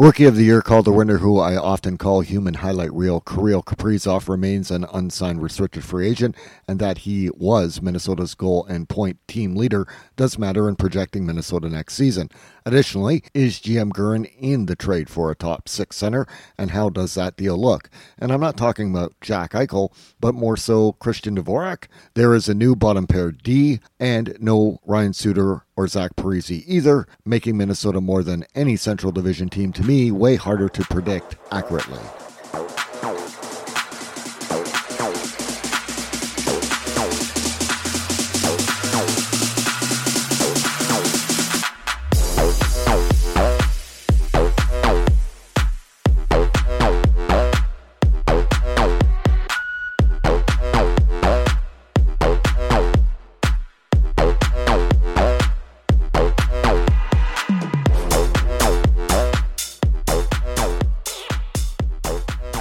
Rookie of the Year Calder winner, who I often call human highlight reel, Kirill Kaprizov remains an unsigned restricted free agent, and that he was Minnesota's goal and point team leader does matter in projecting Minnesota next season. Additionally, is GM Guerin in the trade for a top six center, and how does that deal look? And I'm not talking about Jack Eichel, but more so Christian Dvorak. There is a new bottom pair D, and no Ryan Suter or Zach Parise either, making Minnesota more than any Central Division team to me way harder to predict accurately.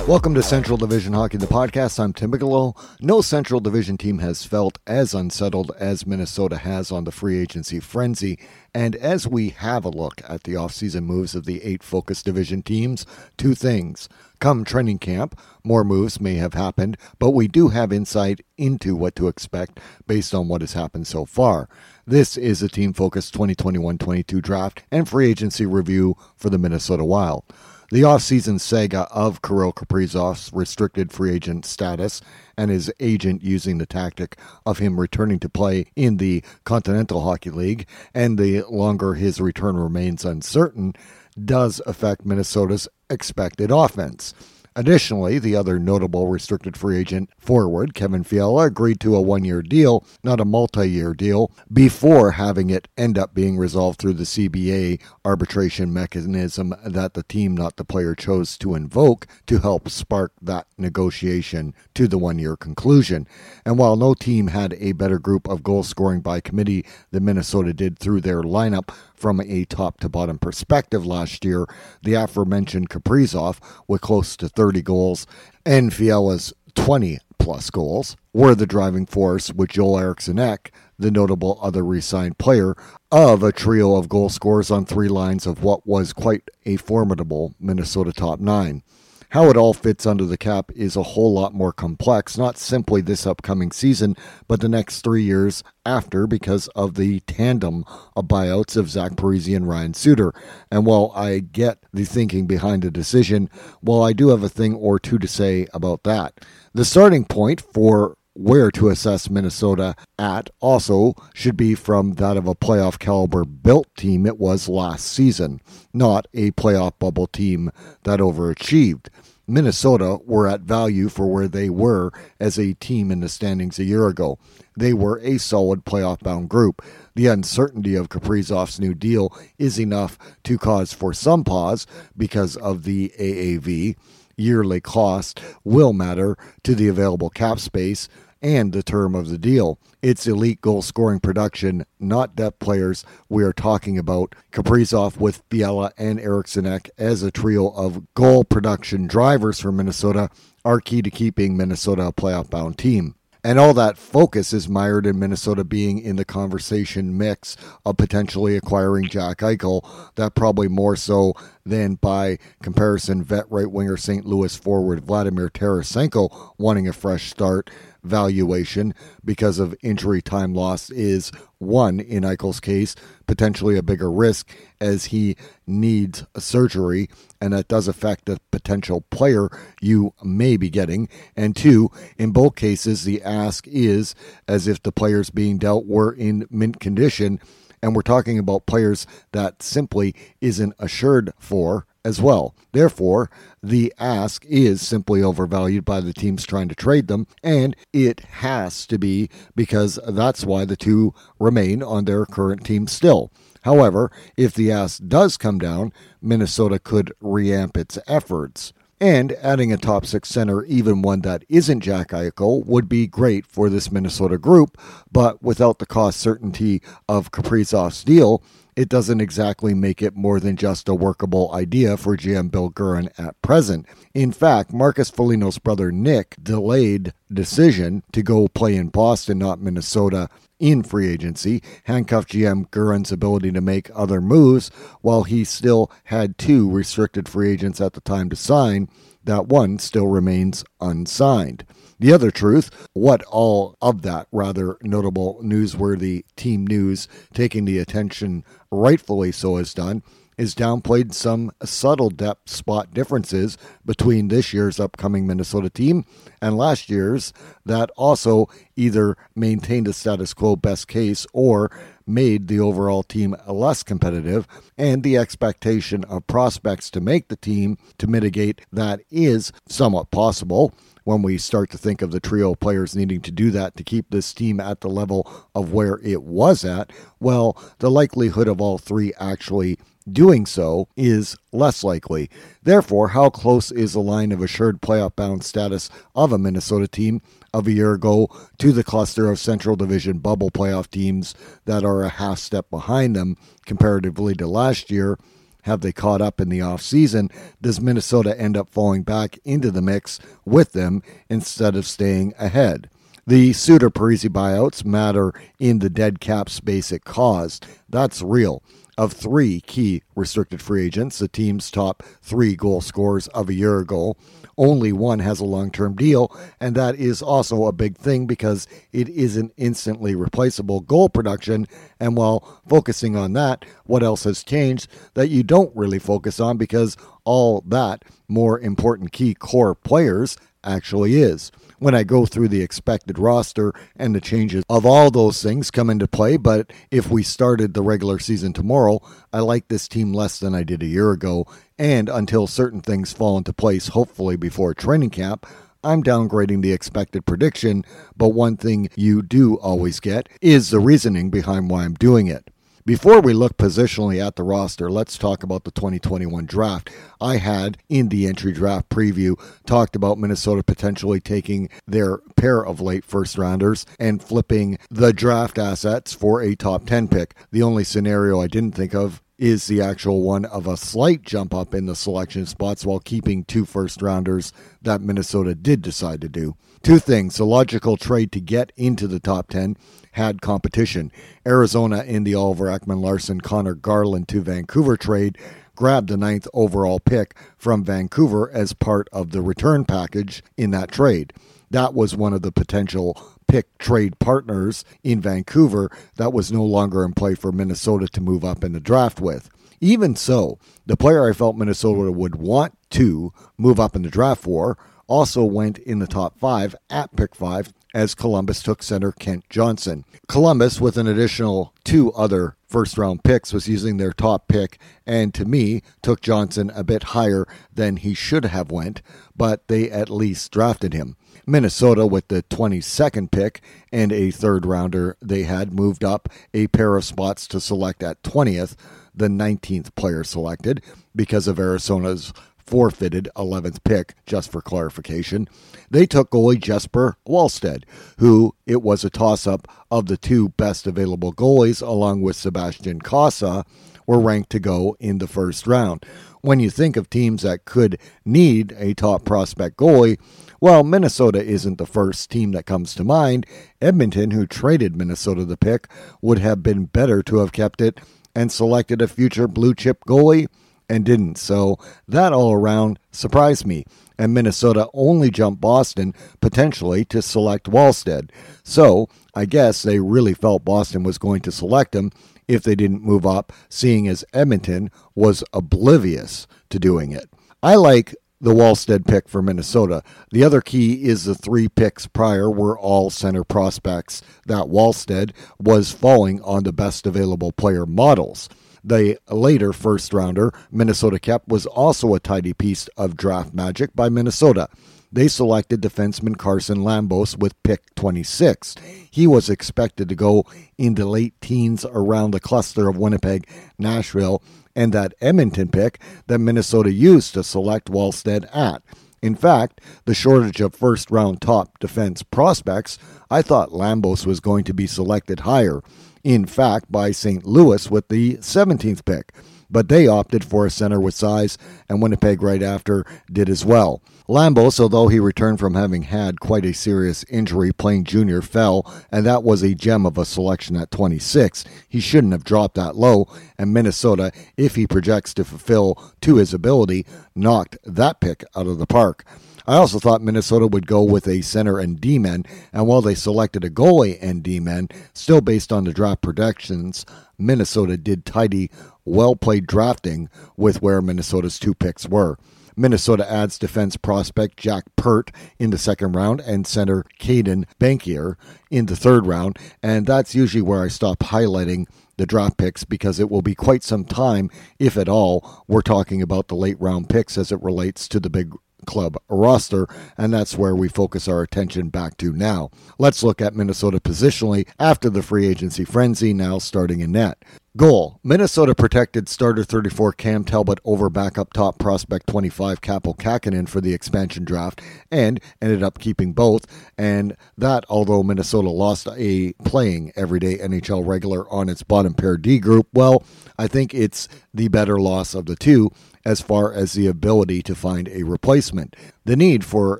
Welcome to Central Division Hockey, the podcast. I'm Tim Bigelow. No Central Division team has felt as unsettled as Minnesota has on the free agency frenzy. And as we have a look at the offseason moves of the eight focus division teams, two things. Come training camp, more moves may have happened, but we do have insight into what to expect based on what has happened so far. This is a team focused 2021 22 draft and free agency review for the Minnesota Wild. The offseason saga of Kirill Kaprizov's restricted free agent status and his agent using the tactic of him returning to play in the Continental Hockey League, and the longer his return remains uncertain, does affect Minnesota's expected offense. Additionally, the other notable restricted free agent forward, Kevin Fiala, agreed to a one year deal, not a multi year deal, before having it end up being resolved through the CBA arbitration mechanism that the team, not the player, chose to invoke to help spark that negotiation to the one year conclusion. And while no team had a better group of goal scoring by committee than Minnesota did through their lineup, from a top to bottom perspective last year. The aforementioned Kaprizov, with close to 30 goals, and Fiala's 20 plus goals, were the driving force, with Joel Eriksson Ek, the notable other re signed player, of a trio of goal scorers on three lines of what was quite a formidable Minnesota top nine. How it all fits under the cap is a whole lot more complex, not simply this upcoming season, but the next three years after because of the tandem of buyouts of Zach Parise and Ryan Suter. And while I get the thinking behind the decision, well, I do have a thing or two to say about that. The starting point for where to assess Minnesota at also should be from that of a playoff caliber built team it was last season, not a playoff bubble team that overachieved. Minnesota were at value for where they were as a team in the standings a year ago. They were a solid playoff bound group. The uncertainty of Kaprizov's new deal is enough to cause for some pause because of the AAV. Yearly cost will matter to the available cap space and the term of the deal. It's elite goal scoring production, not depth players we are talking about. Kaprizov with Fiala and Eriksson Ek as a trio of goal production drivers for Minnesota are key to keeping Minnesota a playoff bound team. And all that focus is mired in Minnesota being in the conversation mix of potentially acquiring Jack Eichel, that probably more so than by comparison vet right winger St. Louis forward Vladimir Tarasenko wanting a fresh start valuation because of injury time loss is one in Eichel's case, potentially a bigger risk as he needs a surgery, and that does affect the potential player you may be getting. And two, in both cases, the ask is as if the players being dealt were in mint condition. And we're talking about players that simply isn't assured for as well. Therefore, the ask is simply overvalued by the teams trying to trade them, and it has to be because that's why the two remain on their current team still. However, if the ask does come down, Minnesota could reamp its efforts. And adding a top six center, even one that isn't Jack Eichel, would be great for this Minnesota group, but without the cost certainty of Kaprizov's deal, it doesn't exactly make it more than just a workable idea for GM Bill Guerin at present. In fact, Marcus Foligno's brother Nick delayed decision to go play in Boston, not Minnesota, in free agency, handcuffed GM Guerin's ability to make other moves while he still had two restricted free agents at the time to sign. That one still remains unsigned. The other truth, what all of that rather notable newsworthy team news taking the attention rightfully so has done, is downplayed some subtle depth spot differences between this year's upcoming Minnesota team and last year's that also either maintained a status quo best case or made the overall team less competitive, and the expectation of prospects to make the team to mitigate that is somewhat possible. When we start to think of the trio players needing to do that to keep this team at the level of where it was at, well, the likelihood of all three actually doing so is less likely. Therefore, how close is the line of assured playoff bound status of a Minnesota team of a year ago to the cluster of Central Division bubble playoff teams that are a half step behind them comparatively to last year? Have they caught up in the offseason? Does Minnesota end up falling back into the mix with them instead of staying ahead? The Suter Parise buyouts matter in the dead cap space it caused. That's real of three key restricted free agents, the team's top three goal scorers of a year ago. Only one has a long term deal, and that is also a big thing because it isn't instantly replaceable goal production. And while focusing on that, what else has changed that you don't really focus on because all that more important key core players actually is? when I go through the expected roster and the changes of all those things come into play. But if we started the regular season tomorrow, I like this team less than I did a year ago. And until certain things fall into place, hopefully before training camp, I'm downgrading the expected prediction. But one thing you do always get is the reasoning behind why I'm doing it. Before we look positionally at the roster, let's talk about the 2021 draft. I had in the entry draft preview talked about Minnesota potentially taking their pair of late first rounders and flipping the draft assets for a top 10 pick. The only scenario I didn't think of is the actual one of a slight jump up in the selection spots while keeping two first rounders that Minnesota did decide to do. Two things. The logical trade to get into the top 10 had competition. Arizona in the Oliver Ekman Larsson Conor Garland to Vancouver trade grabbed the ninth overall pick from Vancouver as part of the return package in that trade. That was one of the potential pick trade partners in Vancouver that was no longer in play for Minnesota to move up in the draft with. Even so, the player I felt Minnesota would want to move up in the draft for also went in the top five at pick five as Columbus took center Kent Johnson. Columbus, with an additional two other first round picks, was using their top pick, and to me, took Johnson a bit higher than he should have went, but they at least drafted him. Minnesota, with the 22nd pick and a third rounder, they had moved up a pair of spots to select at 20th, the 19th player selected, because of Arizona's forfeited 11th pick, just for clarification. They took goalie Jesper Wallstedt, who it was a toss up of the two best available goalies, along with Sebastian Cossa, were ranked to go in the first round. When you think of teams that could need a top prospect goalie, well, Minnesota isn't the first team that comes to mind. Edmonton, who traded Minnesota the pick, would have been better to have kept it and selected a future blue chip goalie and didn't. So that all around surprised me. And Minnesota only jumped Boston potentially to select Wallstedt. So I guess they really felt Boston was going to select him if they didn't move up, seeing as Edmonton was oblivious to doing it. I like the Wallstedt pick for Minnesota. The other key is the three picks prior were all center prospects that Wallstedt was falling on the best available player models. The later first rounder Minnesota kept was also a tidy piece of draft magic by Minnesota. They selected defenseman Carson Lambos with pick 26. He was expected to go into late teens around the cluster of Winnipeg, Nashville, and that Edmonton pick that Minnesota used to select Wallstedt at. In fact, the shortage of first round top defense prospects, I thought Lambos was going to be selected higher in fact, by St. Louis with the 17th pick. but they opted for a center with size, and Winnipeg right after did as well. Lambos, although he returned from having had quite a serious injury playing junior, fell, and that was a gem of a selection at 26. He shouldn't have dropped that low, and Minnesota, if he projects to fulfill to his ability, knocked that pick out of the park. I also thought Minnesota would go with a center and D men, and while they selected a goalie and D men, still based on the draft projections, Minnesota did tidy, well played drafting with where Minnesota's two picks were. Minnesota adds defense prospect Jack Peart in the second round and center Caedan Bankier in the third round, and that's usually where I stop highlighting the draft picks because it will be quite some time, if at all, we're talking about the late round picks as it relates to the big club roster, and that's where we focus our attention back to now. Let's look at Minnesota positionally after the free agency frenzy, now starting in net. Goal Minnesota protected starter 34 Cam Talbot over backup top prospect 25 Kaapo Kähkönen for the expansion draft and ended up keeping both. And that, although Minnesota lost a playing everyday NHL regular on its bottom pair D group, well, I think it's the better loss of the two as far as the ability to find a replacement. The need for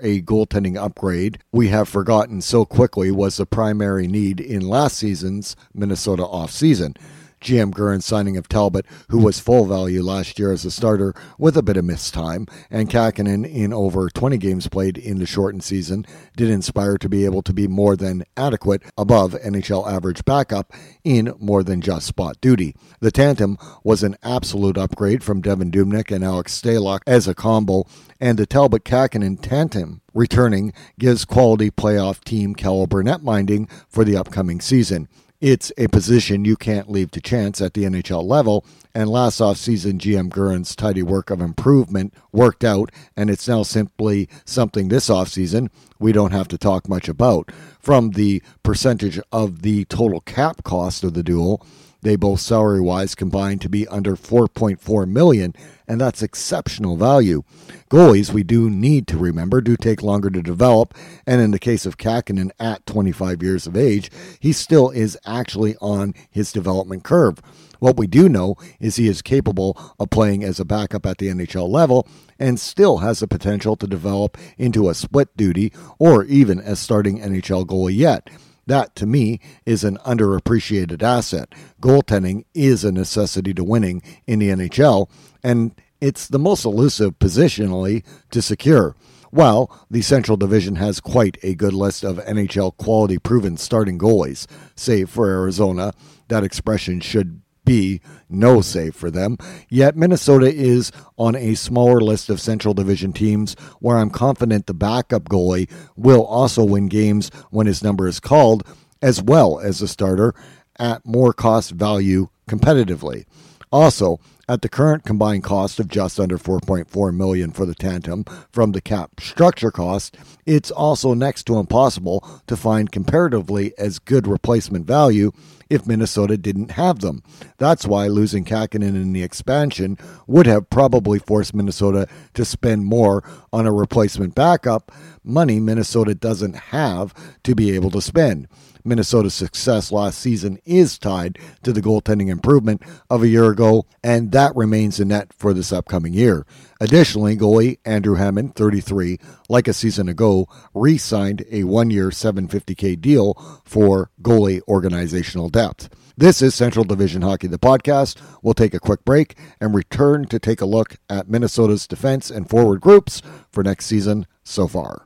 a goaltending upgrade we have forgotten so quickly was the primary need in last season's Minnesota offseason. GM Guerin signing of Talbot, who was full value last year as a starter with a bit of missed time, and Kähkönen in over 20 games played in the shortened season, did inspire to be able to be more than adequate above NHL average backup in more than just spot duty. The tandem was an absolute upgrade from Devan Dubnyk and Alex Stalock as a combo, and the Talbot Kähkönen tandem returning gives quality playoff team caliber net minding for the upcoming season. It's a position you can't leave to chance at the NHL level, and last offseason, GM Guerin's tidy work of improvement worked out, and it's now simply something this offseason we don't have to talk much about. From the percentage of the total cap cost of the duel, they both salary wise combine to be under 4.4 million, and that's exceptional value. Goalies, we do need to remember, do take longer to develop, and in the case of Kähkönen at 25 years of age, he still is actually on his development curve. What we do know is he is capable of playing as a backup at the NHL level and still has the potential to develop into a split duty or even a starting NHL goalie yet. That, to me, is an underappreciated asset. Goaltending is a necessity to winning in the NHL, and it's the most elusive positionally to secure. While the Central Division has quite a good list of NHL quality proven starting goalies, save for Arizona, that expression should be no save for them. Yet Minnesota is on a smaller list of Central Division teams where I'm confident the backup goalie will also win games when his number is called, as well as the starter at more cost value competitively. Also, at the current combined cost of just under 4.4 million for the tandem from the cap structure cost, it's also next to impossible to find comparatively as good replacement value if Minnesota didn't have them. That's why losing Kähkönen in the expansion would have probably forced Minnesota to spend more on a replacement backup, money Minnesota doesn't have to be able to spend. Minnesota's success last season is tied to the goaltending improvement of a year ago, and that remains in net for this upcoming year. Additionally, goalie Andrew Hammond, 33, like a season ago, re signed a one year 750K deal for goalie organizational depth. This is Central Division Hockey, the podcast. We'll take a quick break and return to take a look at Minnesota's defense and forward groups for next season so far.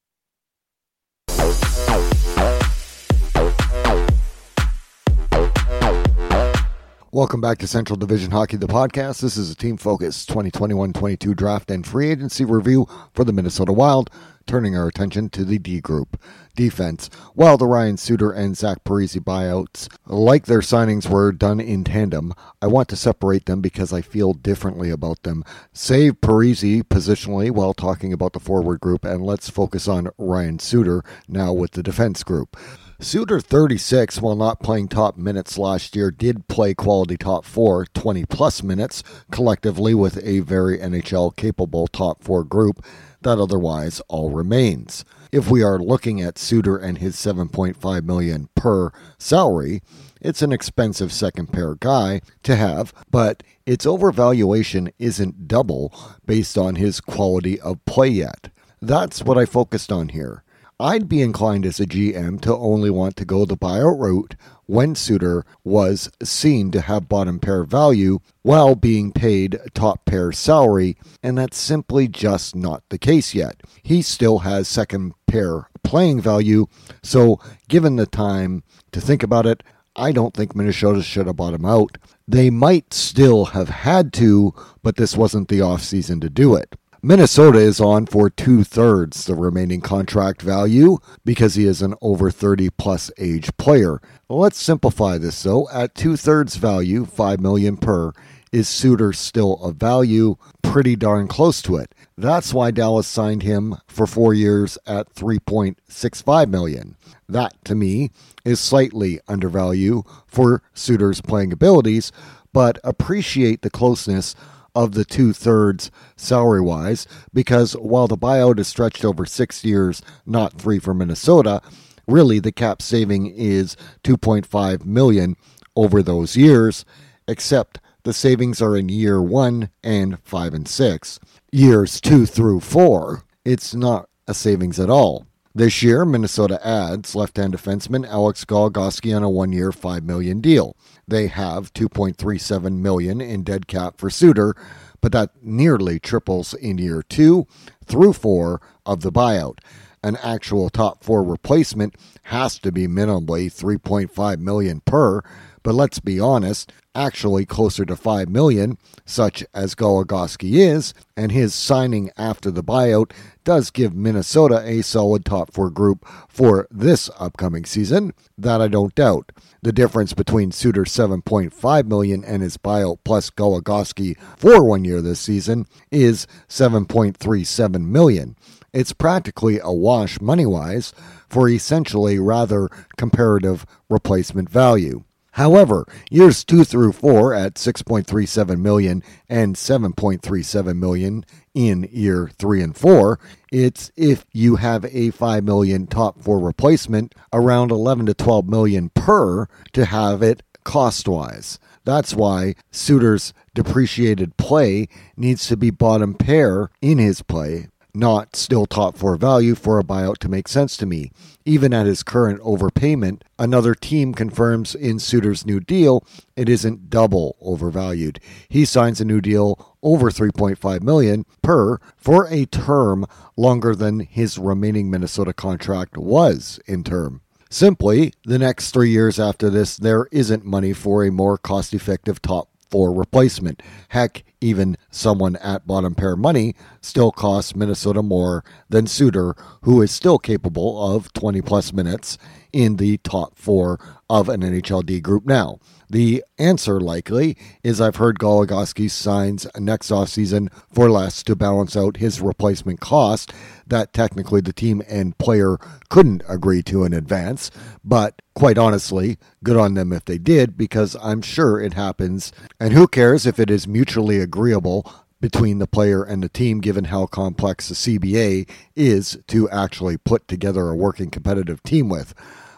Welcome back to Central Division Hockey, the podcast. This is a team focused 2021 22 draft and free agency review for the Minnesota Wild, turning our attention to the D group. Defense. While the Ryan Suter and Zach Parise buyouts, like their signings, were done in tandem, I want to separate them because I feel differently about them. Save Parise positionally while talking about the forward group, and let's focus on Ryan Suter now with the defense group. Suter 36, while not playing top minutes last year, did play quality top four, 20 plus minutes, collectively with a very NHL capable top four group that otherwise all remains. If we are looking at Suter and his 7.5 million per salary, it's an expensive second pair guy to have, but its overvaluation isn't double based on his quality of play yet. That's what I focused on here. I'd be inclined as a GM to only want to go the buyout route when Suter was seen to have bottom pair value while being paid top pair salary, and that's simply just not the case yet. He still has second pair playing value, so given the time to think about it, I don't think Minnesota should have bought him out. They might still have had to, but this wasn't the offseason to do it. Minnesota is on for two thirds the remaining contract value because he is an over 30 plus age player. Let's simplify this though. At two thirds value, 5 million per, is Suter still a value? Pretty darn close to it. That's why Dallas signed him for four years at 3.65 million. That to me is slightly undervalue for Suter's playing abilities, but appreciate the closeness of the two thirds salary wise, because while the buyout is stretched over six years, not three for Minnesota, really the cap saving is 2.5 million over those years, except the savings are in year one and five and six. Years two through four, it's not a savings at all. This year, Minnesota adds left-hand defenseman Alex Goligoski on a one-year, 5 million deal. They have 2.37 million in dead cap for Suter, but that nearly triples in year 2 through 4 of the buyout. An actual top 4 replacement has to be minimally 3.5 million per, but let's be honest, actually closer to 5 million, such as Goligoski is, and his signing after the buyout does give Minnesota a solid top 4 group for this upcoming season, that I don't doubt. The difference between Suter's 7.5 million and his buyout plus Goligoski for one year this season is 7.37 million. It's practically a wash money wise for essentially rather comparative replacement value. However, years 2 through 4 at 6.37 million and 7.37 million in year 3 and 4, it's if you have a 5 million top 4 replacement around 11 to 12 million per to have it cost-wise. That's why Suter's depreciated play needs to be bottom pair in his play not still top four value for a buyout to make sense to me. Even at his current overpayment, another team confirms in Suter's new deal it isn't double overvalued. He signs a new deal over 3.5 million per for a term longer than his remaining Minnesota contract was in term. Simply, the next three years after this, there isn't money for a more cost effective top for replacement. Heck, even someone at bottom pair money still costs Minnesota more than Suter, who is still capable of 20 plus minutes in the top four of an NHLD group now. The answer likely is I've heard Goligoski signs next offseason for less to balance out his replacement cost that technically the team and player couldn't agree to in advance. But quite honestly, good on them if they did, because I'm sure it happens. And who cares if it is mutually agreeable between the player and the team, given how complex the CBA is to actually put together a working competitive team with.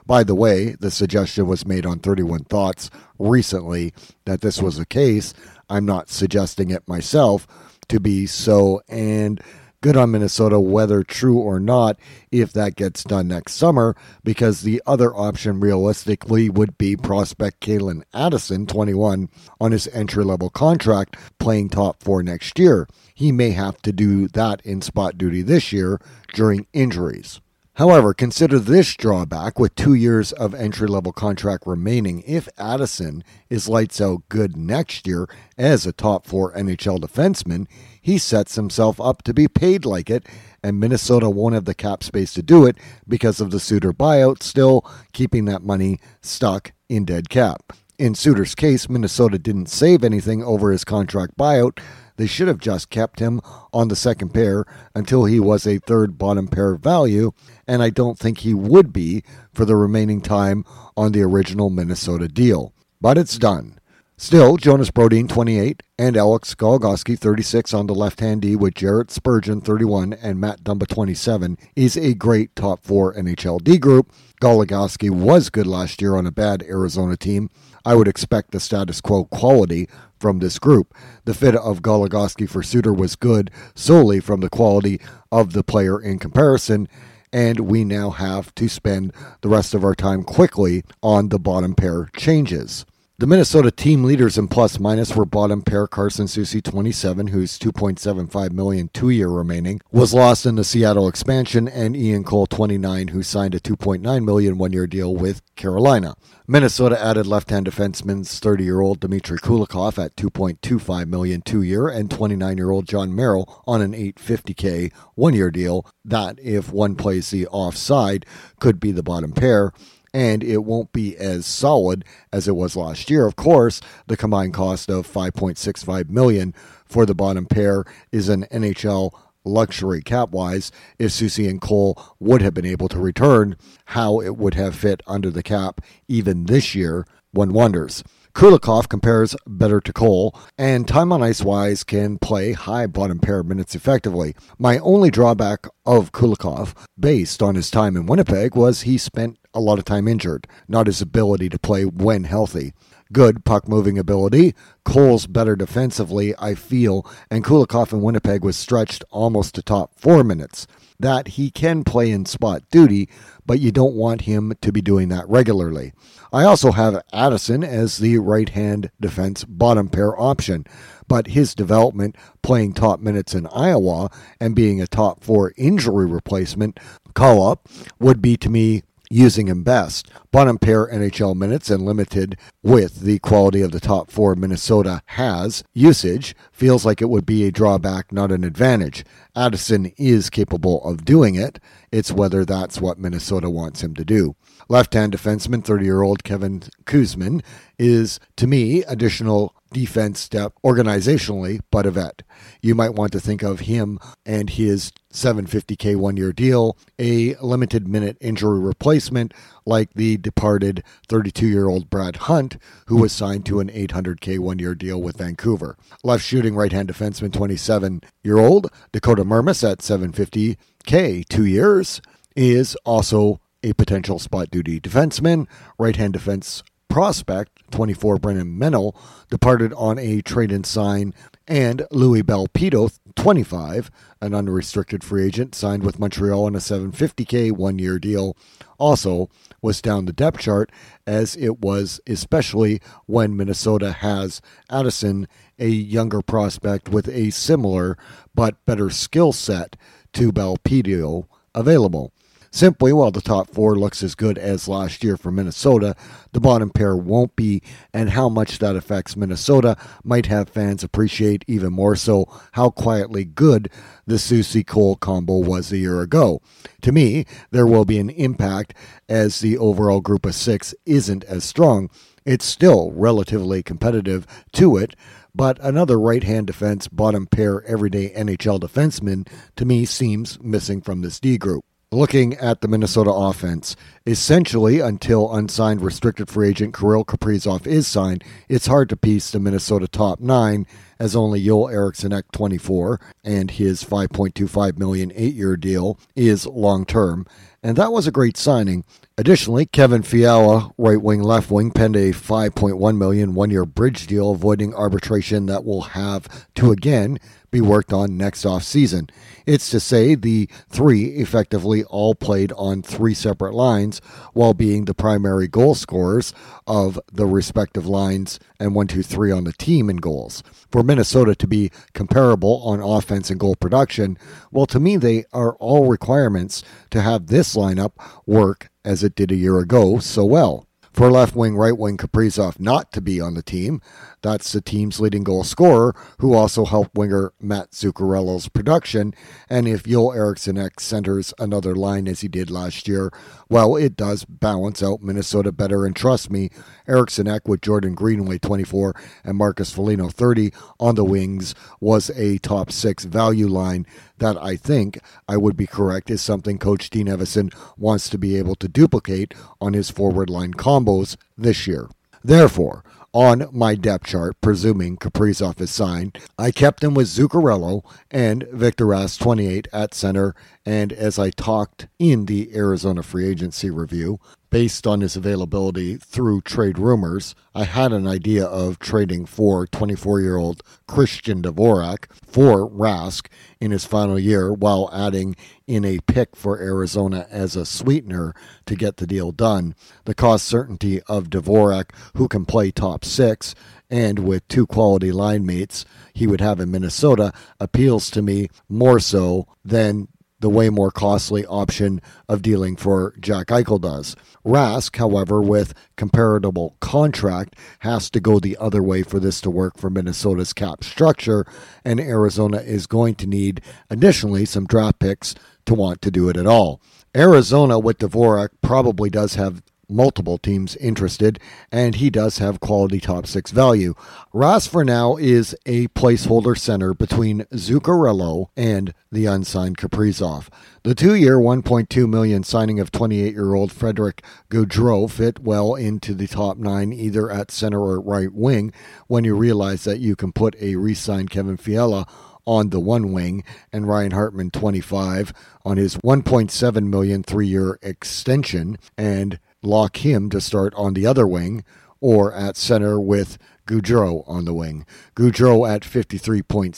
By the way, the suggestion was made on 31 Thoughts recently that this was the case. I'm not suggesting it myself to be so. And Good on Minnesota, whether true or not, if that gets done next summer, because the other option realistically would be prospect Calen Addison, 21, on his entry level contract, playing top four next year. He may have to do that in spot duty this year during injuries. However, consider this drawback with two years of entry level contract remaining. If Addison is lights out good next year as a top four NHL defenseman, he sets himself up to be paid like it, and Minnesota won't have the cap space to do it because of the Suter buyout, still keeping that money stuck in dead cap. In Suter's case, Minnesota didn't save anything over his contract buyout they should have just kept him on the second pair until he was a third bottom pair value, and I don't think he would be for the remaining time on the original Minnesota deal. But it's done. Still, Jonas Brodin, 28, and Alex Goligoski, 36 on the left-hand D with Jared Spurgeon, 31, and Matt Dumba, 27, is a great top four NHL D group. Goligoski was good last year on a bad Arizona team. I would expect the status quo quality from this group. The fit of Goligoski for Suter was good solely from the quality of the player in comparison, and we now have to spend the rest of our time quickly on the bottom pair changes. The Minnesota team leaders in plus minus were bottom pair Carson Soucy 27, whose 2.75 million two-year remaining was lost in the Seattle expansion, and Ian Cole 29, who signed a 2.9 million one-year deal with Carolina. Minnesota added left-hand defenseman 30-year-old Dmitry Kulikov at 2.25 million two-year and 29-year-old Jon Merrill on an 850k one-year deal that if one plays the offside could be the bottom pair and it won't be as solid as it was last year. Of course, the combined cost of 5.65 million for the bottom pair is an NHL luxury cap wise. If Soucy and Cole would have been able to return, how it would have fit under the cap even this year, one wonders. Kulikov compares better to Cole, and time on ice wise can play high bottom pair minutes effectively. My only drawback of Kulikov, based on his time in Winnipeg, was he spent a lot of time injured, not his ability to play when healthy. Good puck moving ability. Cole's better defensively, I feel, and Kulikov in Winnipeg was stretched almost to top four minutes. That he can play in spot duty, but you don't want him to be doing that regularly. I also have Addison as the right hand defense bottom pair option, but his development playing top minutes in Iowa and being a top four injury replacement call up would be to me using him best. Bottom pair NHL minutes and limited with the quality of the top four Minnesota has usage feels like it would be a drawback, not an advantage. Addison is capable of doing it. It's whether that's what Minnesota wants him to do. Left hand defenseman, 30 year old Kevin Czuczman, is to me additional defense step organizationally, but a vet. You might want to think of him and his 750k one year deal, a limited minute injury replacement like the departed 32 year old Brad Hunt, who was signed to an 800k one year deal with Vancouver. Left shooting right hand defenseman, 27 year old Dakota Mermis at 750k two years, is also a potential spot duty defenseman. Right hand defense prospect, 24 Brennan Menell, departed on a trade and sign, and Louis Belpedo, 25, an unrestricted free agent, signed with Montreal on a 750k one year deal, also was down the depth chart, as it was especially when Minnesota has Addison, a younger prospect with a similar but better skill set to Belpedo, available. Simply, while the top four looks as good as last year for Minnesota, the bottom pair won't be, and how much that affects Minnesota might have fans appreciate even more so how quietly good the Soucy Cole combo was a year ago. To me, there will be an impact as the overall group of six isn't as strong. It's still relatively competitive to it, but another right hand defense, bottom pair, everyday NHL defenseman to me seems missing from this D group looking at the Minnesota offense, essentially until unsigned restricted free agent Kirill Kaprizov is signed, it's hard to piece the Minnesota top nine as only Joel Eriksson at 24 and his 5.25 million eight-year deal is long term, and that was a great signing. Additionally, Kevin Fiala, right wing, left wing, penned a 5.1 million one-year bridge deal, avoiding arbitration that will have to again be worked on next off season. It's to say the three effectively all played on three separate lines while being the primary goal scorers of the respective lines and one, two, three on the team in goals. For Minnesota to be comparable on offense and goal production, well, to me, they are all requirements to have this lineup work as it did a year ago so well. For left wing, right wing Kaprizov not to be on the team, that's the team's leading goal scorer, who also helped winger Matt Zuccarello's production. And if Joel Eriksson Ek centers another line as he did last year, well, it does balance out Minnesota better. And trust me, Eriksson Ek with Jordan Greenway 24 and Marcus Foligno 30 on the wings was a top six value line that I think I would be correct is something Coach Dean Evason wants to be able to duplicate on his forward line combos this year. Therefore, on my depth chart, presuming Kaprizov is signed, I kept him with Zuccarello and Victor Rask 28 at center. And as I talked in the Arizona free agency review, based on his availability through trade rumors, I had an idea of trading for 24 year old Christian Dvorak for Rask in his final year while adding in a pick for Arizona as a sweetener to get the deal done. The cost certainty of Dvorak, who can play top six, and with two quality line mates he would have in Minnesota, appeals to me more so than the way more costly option of dealing for Jack Eichel does. Rask, however, with comparable contract, has to go the other way for this to work for Minnesota's cap structure, and Arizona is going to need additionally some draft picks to want to do it at all. Arizona with Dvorak probably does have multiple teams interested, and he does have quality top six value. Rask for now is a placeholder center between Zuccarello and the unsigned Kaprizov. The two-year, 1.2 million signing of 28-year-old Frederick Gaudreau fit well into the top nine, either at center or right wing. When you realize that you can put a re-signed Kevin Fiala on the one wing and Ryan Hartman 25 on his 1.7 million three-year extension and lock him to start on the other wing or at center with Gaudreau on the wing. Gaudreau at 53.7%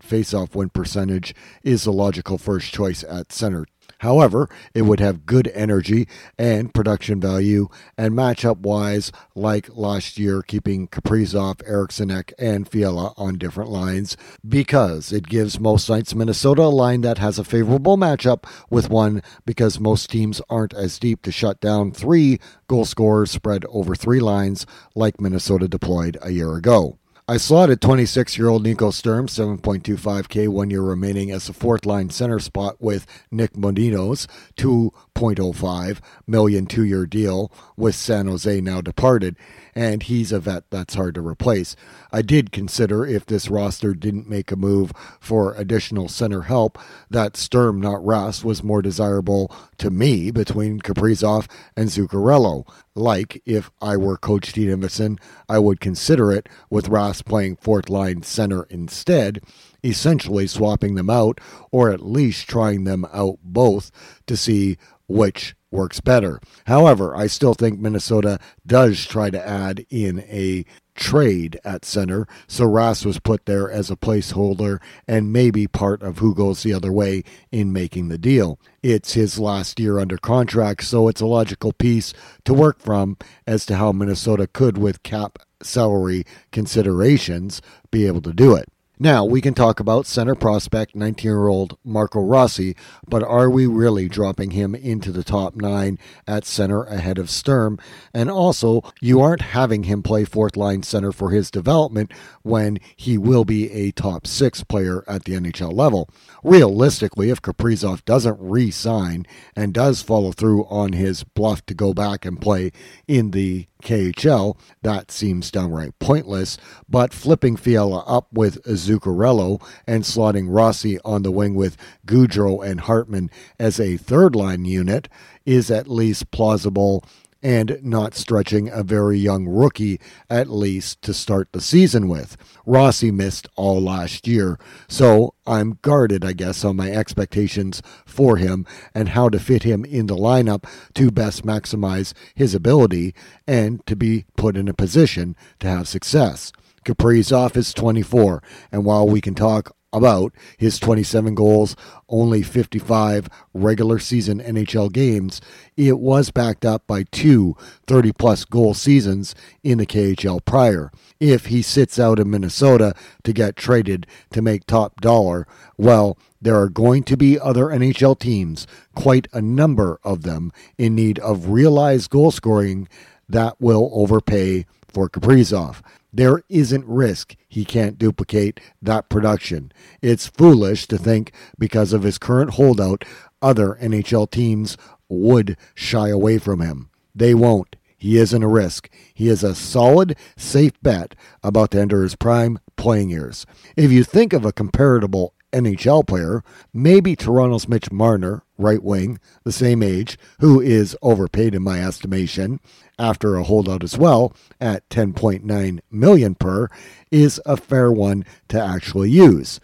faceoff win percentage is the logical first choice at center However, it would have good energy and production value, and matchup wise, like last year, keeping Kaprizov, Eriksson Ek, and Fiala on different lines, because it gives most nights Minnesota a line that has a favorable matchup with one, because most teams aren't as deep to shut down three goal scorers spread over three lines like Minnesota deployed a year ago. I slotted 26 year old Nico Sturm, 7.25K, one year remaining as a fourth line center spot with Nick Bonino's, 2.05 million two year deal with San Jose now departed and he's a vet that's hard to replace. I did consider if this roster didn't make a move for additional center help, that Sturm, not Rask, was more desirable to me between Kaprizov and Zuccarello. Like if I were Coach Dean Evason, I would consider it with Rask playing fourth line center instead essentially swapping them out or at least trying them out both to see which works better. However, I still think Minnesota does try to add in a trade at center, so Rask was put there as a placeholder and maybe part of who goes the other way in making the deal. It's his last year under contract, so it's a logical piece to work from as to how Minnesota could, with cap salary considerations, be able to do it. Now, we can talk about center prospect 19 year old Marco Rossi, but are we really dropping him into the top nine at center ahead of Sturm? And also, you aren't having him play fourth line center for his development when he will be a top six player at the NHL level. Realistically, if Kaprizov doesn't re sign and does follow through on his bluff to go back and play in the KHL, that seems downright pointless. But flipping Fiala up with Zuccarello and slotting Rossi on the wing with Gaudreau and Hartman as a third line unit is at least plausible and not stretching a very young rookie at least to start the season with. Rossi missed all last year, so I'm guarded, I guess, on my expectations for him and how to fit him in the lineup to best maximize his ability and to be put in a position to have success. Kaprizov is 24, and while we can talk about his 27 goals, only 55 regular season NHL games, it was backed up by two 30 plus goal seasons in the KHL prior. If he sits out in Minnesota to get traded to make top dollar, well, there are going to be other NHL teams, quite a number of them, in need of realized goal scoring that will overpay for Kaprizov. There isn't risk he can't duplicate that production. It's foolish to think because of his current holdout, other NHL teams would shy away from him. They won't. He isn't a risk. He is a solid, safe bet about to enter his prime playing years. If you think of a comparable NHL player, maybe Toronto's Mitch Marner, right wing, the same age, who is overpaid in my estimation after a holdout as well at 10.9 million per, is a fair one to actually use.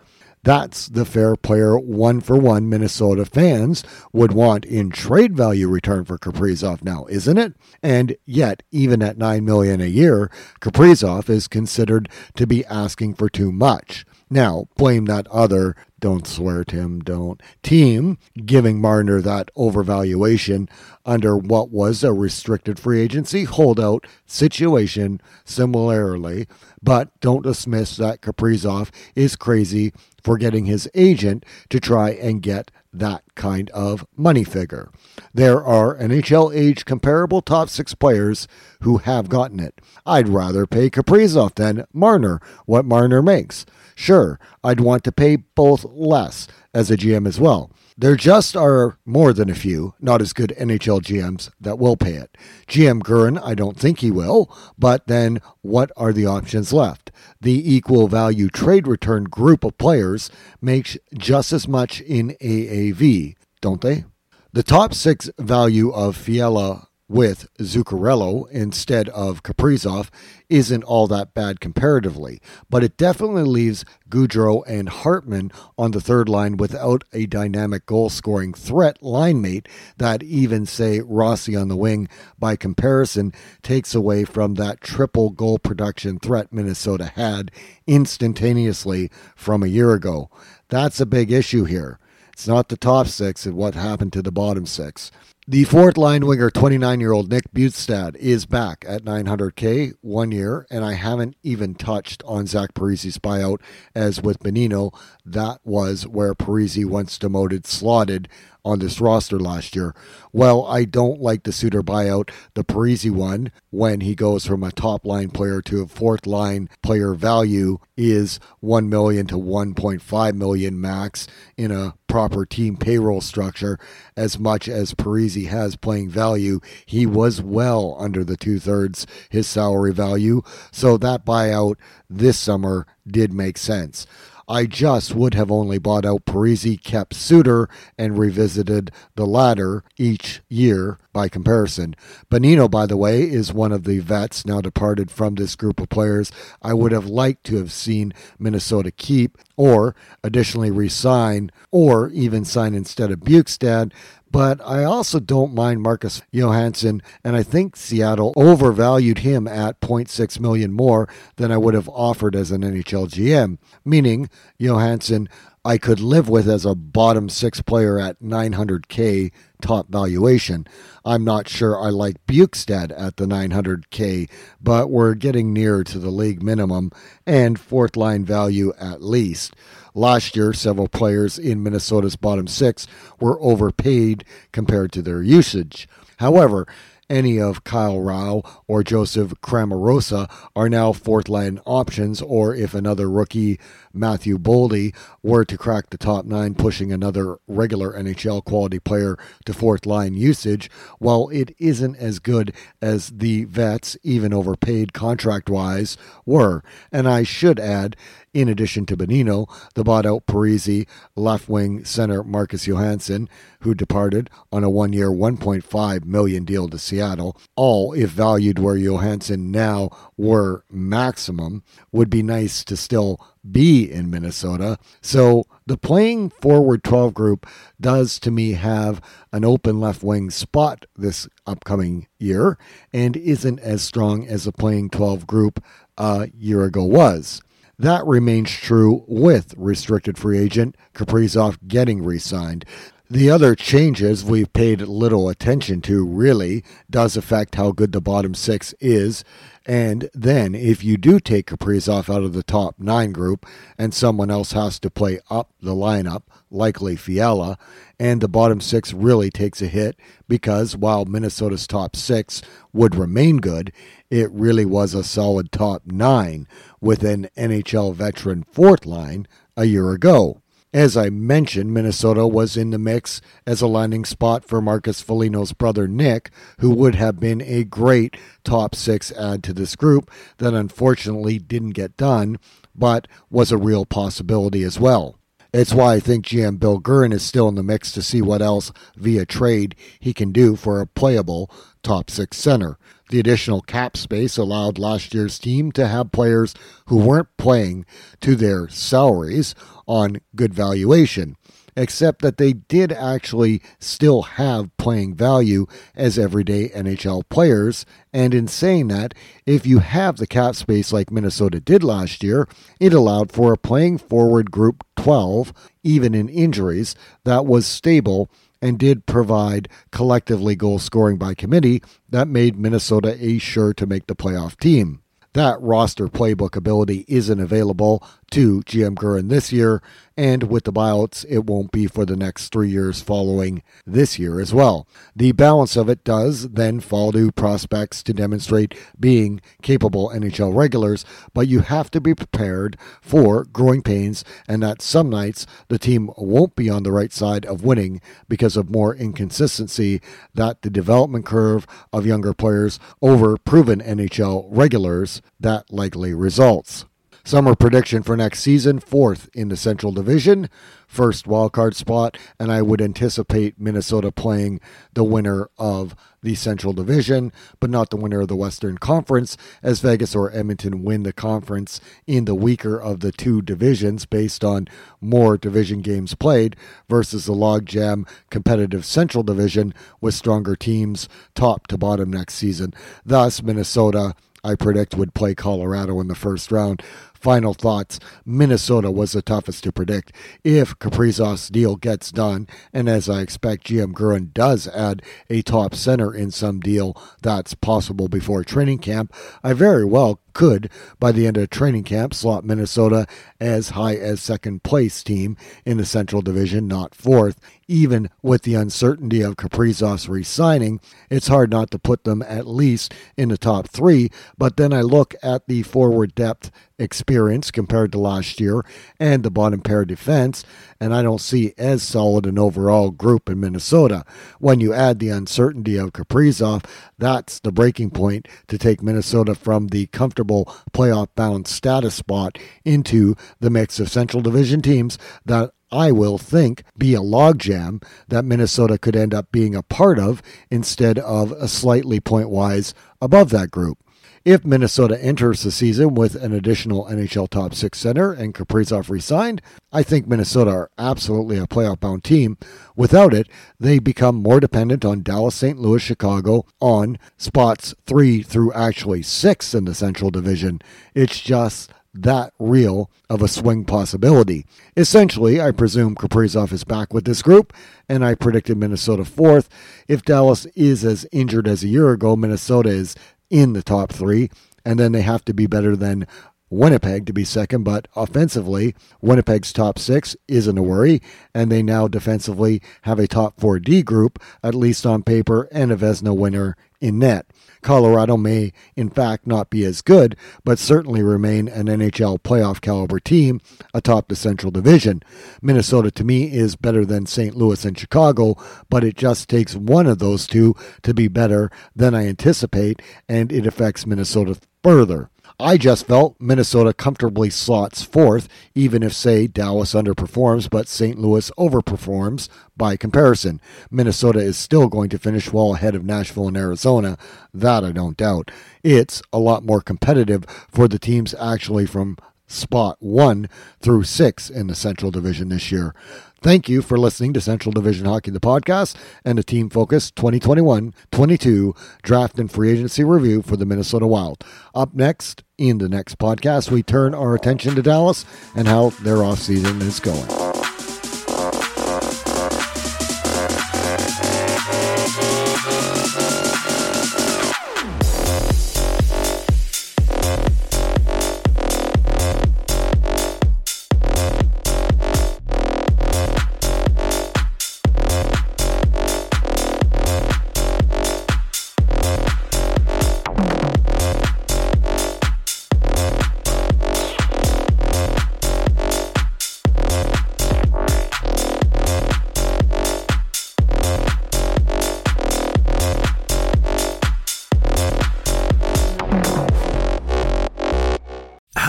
That's the fair player one for one Minnesota fans would want in trade value return for Kaprizov now, isn't it? And yet, even at 9 million a year, Kaprizov is considered to be asking for too much. Now, blame that other, don't swear Tim, don't, team giving Marner that overvaluation under what was a restricted free agency holdout situation similarly, but don't dismiss that Kaprizov is crazy for getting his agent to try and get that kind of money figure. There are NHL age comparable top six players who have gotten it. I'd rather pay Kaprizov than Marner what Marner makes. Sure, I'd want to pay both less as a GM as well. There just are more than a few, not as good NHL GMs that will pay it. GM Guerin, I don't think he will, but then what are the options left? The equal value trade return group of players makes just as much in AAV, don't they? The top six value of Fiala with Zuccarello instead of Kaprizov isn't all that bad comparatively, but it definitely leaves Gaudreau and Hartman on the third line without a dynamic goal scoring threat line mate that even, say, Rossi on the wing, by comparison, takes away from that triple goal production threat Minnesota had instantaneously from a year ago. That's a big issue here. It's not the top six and what happened to the bottom six. The fourth line winger, 29 year old Nick Bjugstad, is back at 900K one year, and I haven't even touched on Zach Parise's buyout. As with Bonino, that was where Parise, once demoted, slotted on this roster last year. Well, I don't like the Suter buyout, the Parise one, when he goes from a top line player to a fourth line player value is 1 million to 1.5 million max in a proper team payroll structure. As much as Parise has playing value he was well under the two-thirds his salary value. So that buyout this summer did make sense I just would have only bought out Parise, kept Suter, and revisited the latter each year by comparison. Bonino, by the way, is one of the vets now departed from this group of players I would have liked to have seen Minnesota keep or additionally resign or even sign instead of Bjugstad but I also don't mind Marcus Johansson, and I think Seattle overvalued him at 0.6 million more than I would have offered as an NHL GM, meaning Johansson I could live with as a bottom six player at 900k top valuation. I'm not sure I like Bjugstad at the 900k, but we're getting near to the league minimum and fourth line value at least. Last year, several players in Minnesota's bottom six were overpaid compared to their usage. However, any of Kyle Rau or Joseph Cramarossa are now fourth line options, or if another rookie, Matthew Boldy, were to crack the top nine, pushing another regular NHL quality player to fourth line usage, while it isn't as good as the vets, even overpaid contract wise, were. And I should add, in addition to Bonino, the bought out Parise left wing center Marcus Johansson, who departed on a one year, 1.5 million deal to Seattle, all, if valued where Johansson now were maximum, would be nice to still be in Minnesota. So the playing forward 12 group does to me have an open left wing spot this upcoming year and isn't as strong as the playing 12 group a year ago was. That remains true with restricted free agent Kaprizov getting re signed. The other changes we've paid little attention to really does affect how good the bottom six is. And then if you do take Kaprizov out of the top nine group and someone else has to play up the lineup, likely Fiala, and the bottom six really takes a hit because while Minnesota's top six would remain good, it really was a solid top nine with an NHL veteran fourth line a year ago. As I mentioned, Minnesota was in the mix as a landing spot for Marcus Foligno's brother Nick, who would have been a great top six add to this group that unfortunately didn't get done, but was a real possibility as well. It's why I think GM Bill Guerin is still in the mix to see what else via trade he can do for a playable top six center. The additional cap space allowed last year's team to have players who weren't playing to their salaries on good valuation, except that they did actually still have playing value as everyday NHL players. And in saying that, if you have the cap space like Minnesota did last year, it allowed for a playing forward group 12, even in injuries, that was stable and did provide collectively goal scoring by committee that made Minnesota a sure to make the playoff team. That roster playbook ability isn't available to GM Guerin this year, and with the buyouts, it won't be for the next three years following this year as well. The balance of it does then fall to prospects to demonstrate being capable NHL regulars, but you have to be prepared for growing pains and that some nights the team won't be on the right side of winning because of more inconsistency that the development curve of younger players over proven NHL regulars that likely results. Summer prediction for next season fourth in the Central Division, first wildcard spot, and I would anticipate Minnesota playing the winner of the Central Division, but not the winner of the Western Conference, as Vegas or Edmonton win the conference in the weaker of the two divisions based on more division games played versus the logjam competitive Central Division with stronger teams top to bottom next season. Thus, Minnesota. I predict would play Colorado in the first round final thoughts. Minnesota was the toughest to predict. If Kaprizov's deal gets done, and as I expect GM Guerin does add a top center in some deal that's possible before training camp, I very well could, by the end of training camp, slot Minnesota as high as second place team in the Central Division, not fourth. Even with the uncertainty of Kaprizov's re-signing, it's hard not to put them at least in the top three. But then I look at the forward depth experience compared to last year and the bottom pair defense, and I don't see as solid an overall group in Minnesota. When you add the uncertainty of Kaprizov, that's the breaking point to take Minnesota from the comfortable playoff bound status spot into the mix of Central Division teams that I will think, be a logjam that Minnesota could end up being a part of instead of a slightly point wise above that group. If Minnesota enters the season with an additional NHL top six center and Kaprizov resigned, I think Minnesota are absolutely a playoff bound team. Without it, they become more dependent on Dallas, St. Louis, Chicago on spots three through actually six in the Central Division. It's just that real of a swing possibility. Essentially, I presume Kaprizov is back with this group, and I predicted Minnesota fourth. If Dallas is as injured as a year ago, Minnesota is in the top three, and then they have to be better than Winnipeg to be second. But offensively, Winnipeg's top six isn't a worry, and they now defensively have a top four D group, at least on paper, and a Vezina winner in net. Colorado may, in fact, not be as good, but certainly remain an NHL playoff caliber team atop the Central Division. Minnesota, to me, is better than St. Louis and Chicago, but it just takes one of those two to be better than I anticipate, and it affects Minnesota further. I just felt Minnesota comfortably slots fourth, even if, say, Dallas underperforms, but St. Louis overperforms by comparison. Minnesota is still going to finish well ahead of Nashville and Arizona. That I don't doubt. It's a lot more competitive for the teams actually from spot one through six in the Central Division this year. Thank you for listening to Central Division Hockey, the podcast, and the Team Focus 2021 22 draft and free agency review for the Minnesota Wild. Up next, in the next podcast, we turn our attention to Dallas and how their offseason is going.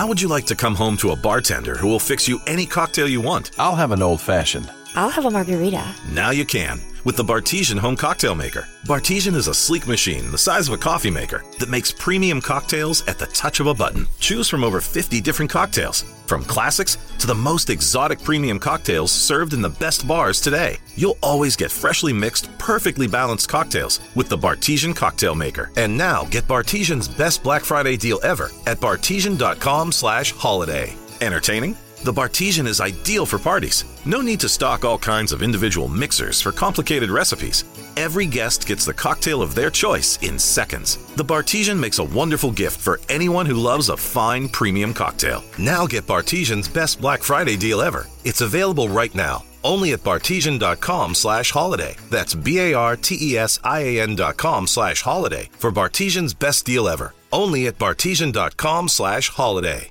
How would you like to come home to a bartender who will fix you any cocktail you want? I'll have an old fashioned. I'll have a margarita. Now you can with the Bartesian Home Cocktail Maker. Bartesian is a sleek machine the size of a coffee maker that makes premium cocktails at the touch of a button. Choose from over 50 different cocktails, from classics to the most exotic premium cocktails served in the best bars today. You'll always get freshly mixed, perfectly balanced cocktails with the Bartesian Cocktail Maker. And now get Bartesian's best Black Friday deal ever at bartesian.com slash holiday. Entertaining? The Bartesian is ideal for parties. No need to stock all kinds of individual mixers for complicated recipes. Every guest gets the cocktail of their choice in seconds. The Bartesian makes a wonderful gift for anyone who loves a fine premium cocktail. Now get Bartesian's best Black Friday deal ever. It's available right now. Only at bartesian.com slash holiday. That's B-A-R-T-E-S-I-A-N dot com slash holiday for Bartesian's best deal ever. Only at bartesian.com slash holiday.